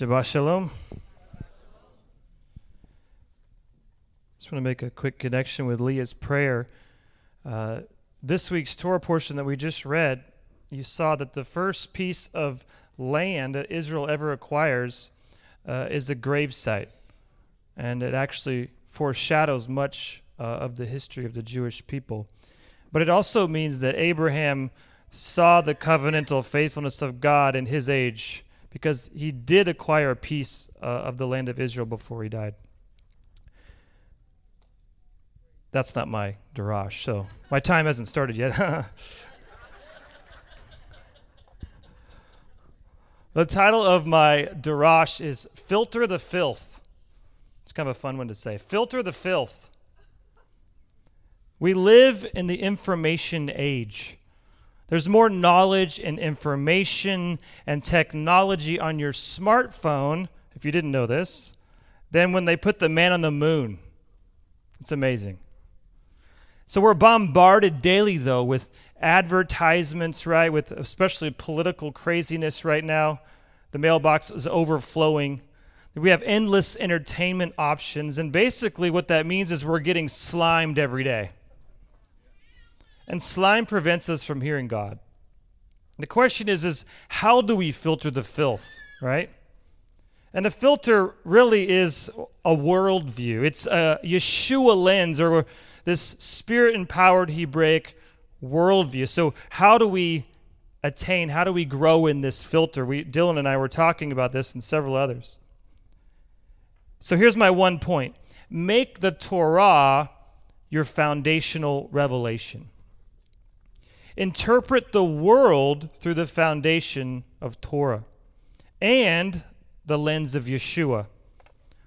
Shabbat Shalom. Just want to make a quick connection with Leah's prayer. Uh, this week's Torah portion that we just read, you saw that the first piece of land that Israel ever acquires uh, is a grave site. And it actually foreshadows much uh, of the history of the Jewish people. But it also means that Abraham saw the covenantal faithfulness of God in his age because he did acquire a piece uh, of the land of Israel before he died. That's not my darash, so my time hasn't started yet. the title of my darash is Filter the Filth. It's kind of a fun one to say. Filter the Filth. We live in the information age. There's more knowledge and information and technology on your smartphone, if you didn't know this, than when they put the man on the moon. It's amazing. So we're bombarded daily, though, with advertisements, right? With especially political craziness right now. The mailbox is overflowing. We have endless entertainment options. And basically, what that means is we're getting slimed every day. And slime prevents us from hearing God. The question is, is how do we filter the filth, right? And a filter really is a worldview. It's a Yeshua lens or this spirit empowered Hebraic worldview. So, how do we attain, how do we grow in this filter? We, Dylan and I were talking about this and several others. So, here's my one point make the Torah your foundational revelation interpret the world through the foundation of Torah and the lens of Yeshua.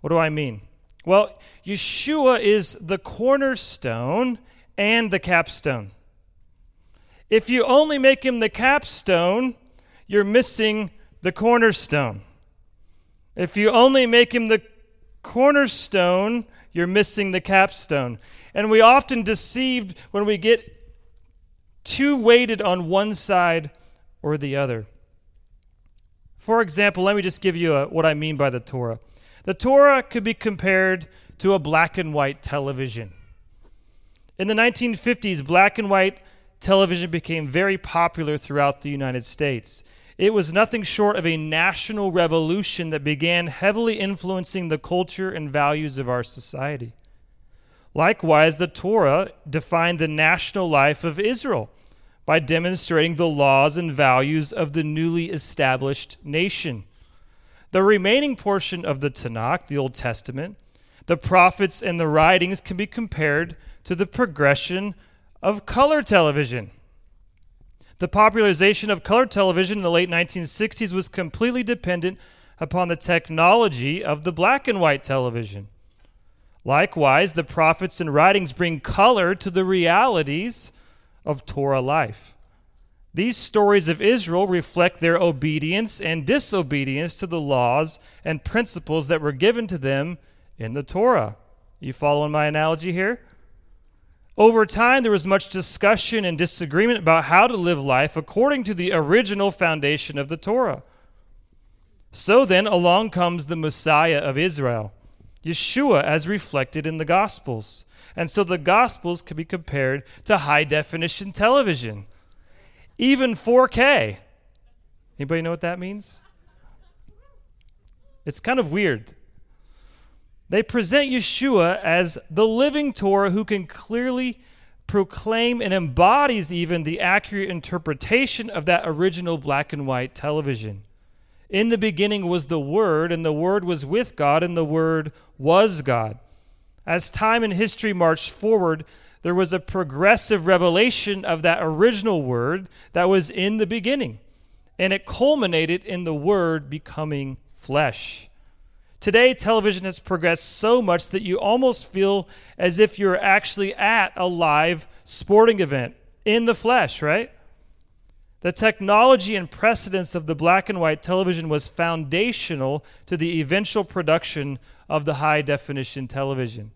What do I mean? Well, Yeshua is the cornerstone and the capstone. If you only make him the capstone, you're missing the cornerstone. If you only make him the cornerstone, you're missing the capstone. And we often deceived when we get too weighted on one side or the other. For example, let me just give you a, what I mean by the Torah. The Torah could be compared to a black and white television. In the 1950s, black and white television became very popular throughout the United States. It was nothing short of a national revolution that began heavily influencing the culture and values of our society. Likewise, the Torah defined the national life of Israel by demonstrating the laws and values of the newly established nation. The remaining portion of the Tanakh, the Old Testament, the prophets and the writings can be compared to the progression of color television. The popularization of color television in the late 1960s was completely dependent upon the technology of the black and white television. Likewise, the prophets and writings bring color to the realities of Torah life. These stories of Israel reflect their obedience and disobedience to the laws and principles that were given to them in the Torah. You following my analogy here? Over time, there was much discussion and disagreement about how to live life according to the original foundation of the Torah. So then, along comes the Messiah of Israel, Yeshua, as reflected in the Gospels. And so the Gospels can be compared to high definition television, even 4K. Anybody know what that means? It's kind of weird. They present Yeshua as the living Torah who can clearly proclaim and embodies even the accurate interpretation of that original black and white television. In the beginning was the Word, and the Word was with God, and the Word was God. As time and history marched forward, there was a progressive revelation of that original word that was in the beginning, and it culminated in the word becoming flesh. Today, television has progressed so much that you almost feel as if you're actually at a live sporting event in the flesh, right? The technology and precedence of the black and white television was foundational to the eventual production of the high definition television.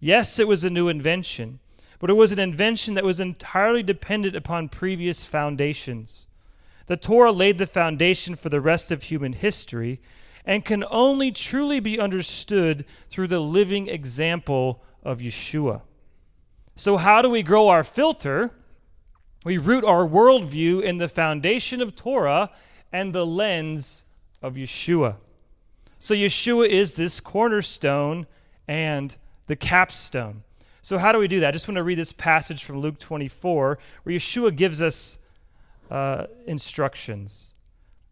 Yes, it was a new invention, but it was an invention that was entirely dependent upon previous foundations. The Torah laid the foundation for the rest of human history, and can only truly be understood through the living example of Yeshua. So, how do we grow our filter? We root our worldview in the foundation of Torah and the lens of Yeshua. So, Yeshua is this cornerstone and the capstone. So, how do we do that? I just want to read this passage from Luke 24 where Yeshua gives us uh, instructions.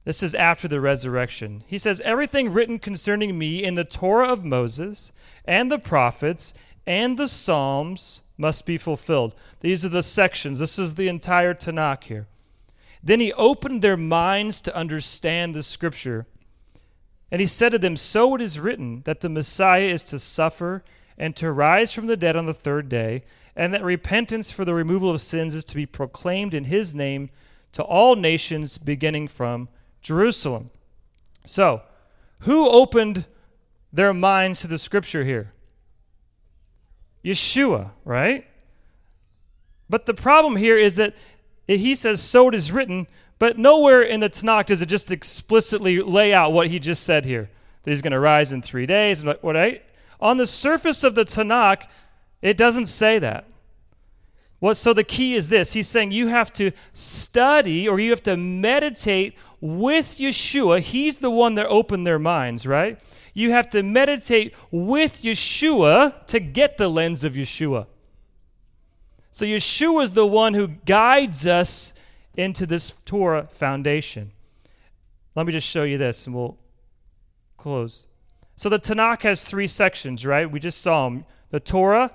This is after the resurrection. He says, Everything written concerning me in the Torah of Moses and the prophets and the Psalms must be fulfilled. These are the sections. This is the entire Tanakh here. Then he opened their minds to understand the scripture. And he said to them, So it is written that the Messiah is to suffer and to rise from the dead on the third day, and that repentance for the removal of sins is to be proclaimed in his name to all nations, beginning from Jerusalem. So, who opened their minds to the scripture here? Yeshua, right? But the problem here is that he says, So it is written, but nowhere in the Tanakh does it just explicitly lay out what he just said here that he's going to rise in three days. What, right? On the surface of the Tanakh, it doesn't say that. What, so the key is this He's saying you have to study or you have to meditate with Yeshua. He's the one that opened their minds, right? You have to meditate with Yeshua to get the lens of Yeshua. So Yeshua is the one who guides us into this Torah foundation. Let me just show you this and we'll close. So the Tanakh has three sections, right? We just saw them the Torah,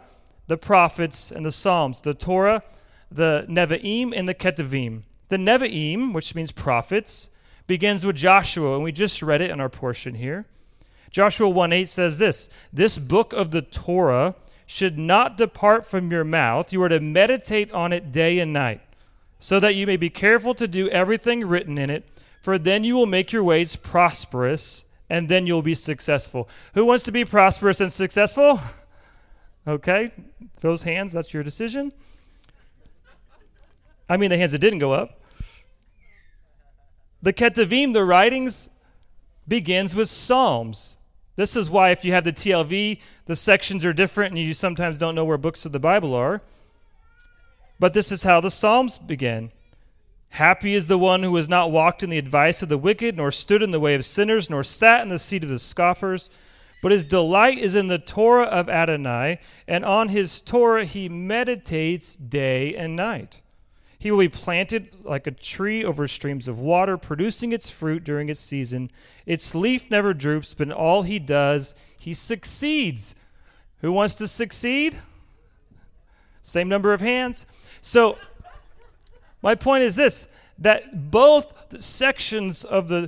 the prophets, and the Psalms. The Torah, the Nevi'im, and the Ketuvim. The Nevi'im, which means prophets, begins with Joshua, and we just read it in our portion here. Joshua 1 8 says this This book of the Torah should not depart from your mouth. You are to meditate on it day and night, so that you may be careful to do everything written in it, for then you will make your ways prosperous, and then you'll be successful. Who wants to be prosperous and successful? Okay, those hands, that's your decision. I mean, the hands that didn't go up. The Ketuvim, the writings, begins with Psalms. This is why, if you have the TLV, the sections are different and you sometimes don't know where books of the Bible are. But this is how the Psalms begin. Happy is the one who has not walked in the advice of the wicked, nor stood in the way of sinners, nor sat in the seat of the scoffers. But his delight is in the Torah of Adonai, and on his Torah he meditates day and night. He will be planted like a tree over streams of water, producing its fruit during its season. Its leaf never droops, but in all he does, he succeeds. Who wants to succeed? Same number of hands. So, my point is this that both sections of the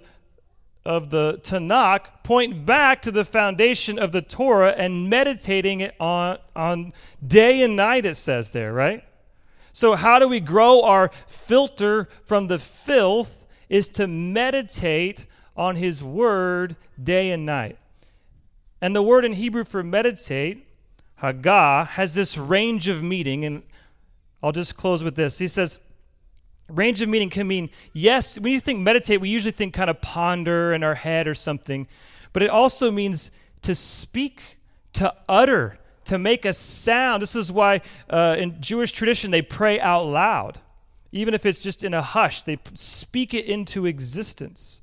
of the Tanakh point back to the foundation of the Torah and meditating it on, on day and night, it says there, right? So, how do we grow our filter from the filth? Is to meditate on His Word day and night. And the word in Hebrew for meditate, Hagah, has this range of meaning. And I'll just close with this. He says, range of meaning can mean, yes, when you think meditate, we usually think kind of ponder in our head or something. But it also means to speak, to utter, to make a sound. This is why uh, in Jewish tradition they pray out loud. Even if it's just in a hush, they speak it into existence.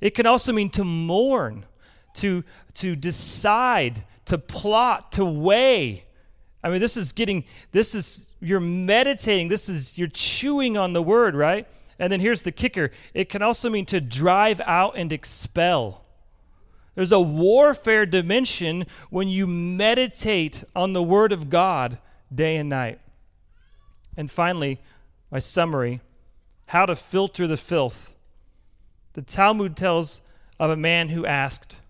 It can also mean to mourn, to, to decide, to plot, to weigh. I mean, this is getting, this is, you're meditating, this is, you're chewing on the word, right? And then here's the kicker it can also mean to drive out and expel. There's a warfare dimension when you meditate on the Word of God day and night. And finally, my summary how to filter the filth. The Talmud tells of a man who asked,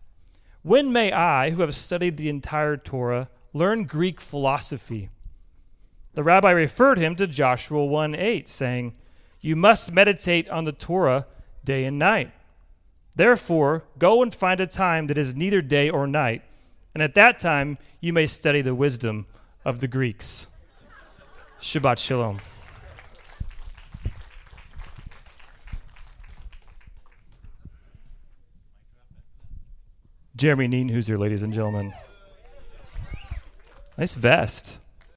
When may I, who have studied the entire Torah, learn Greek philosophy? The rabbi referred him to Joshua 1 8, saying, You must meditate on the Torah day and night Therefore, go and find a time that is neither day or night, and at that time you may study the wisdom of the Greeks. Shabbat Shalom. Jeremy Nienhuser, ladies and gentlemen. Nice vest.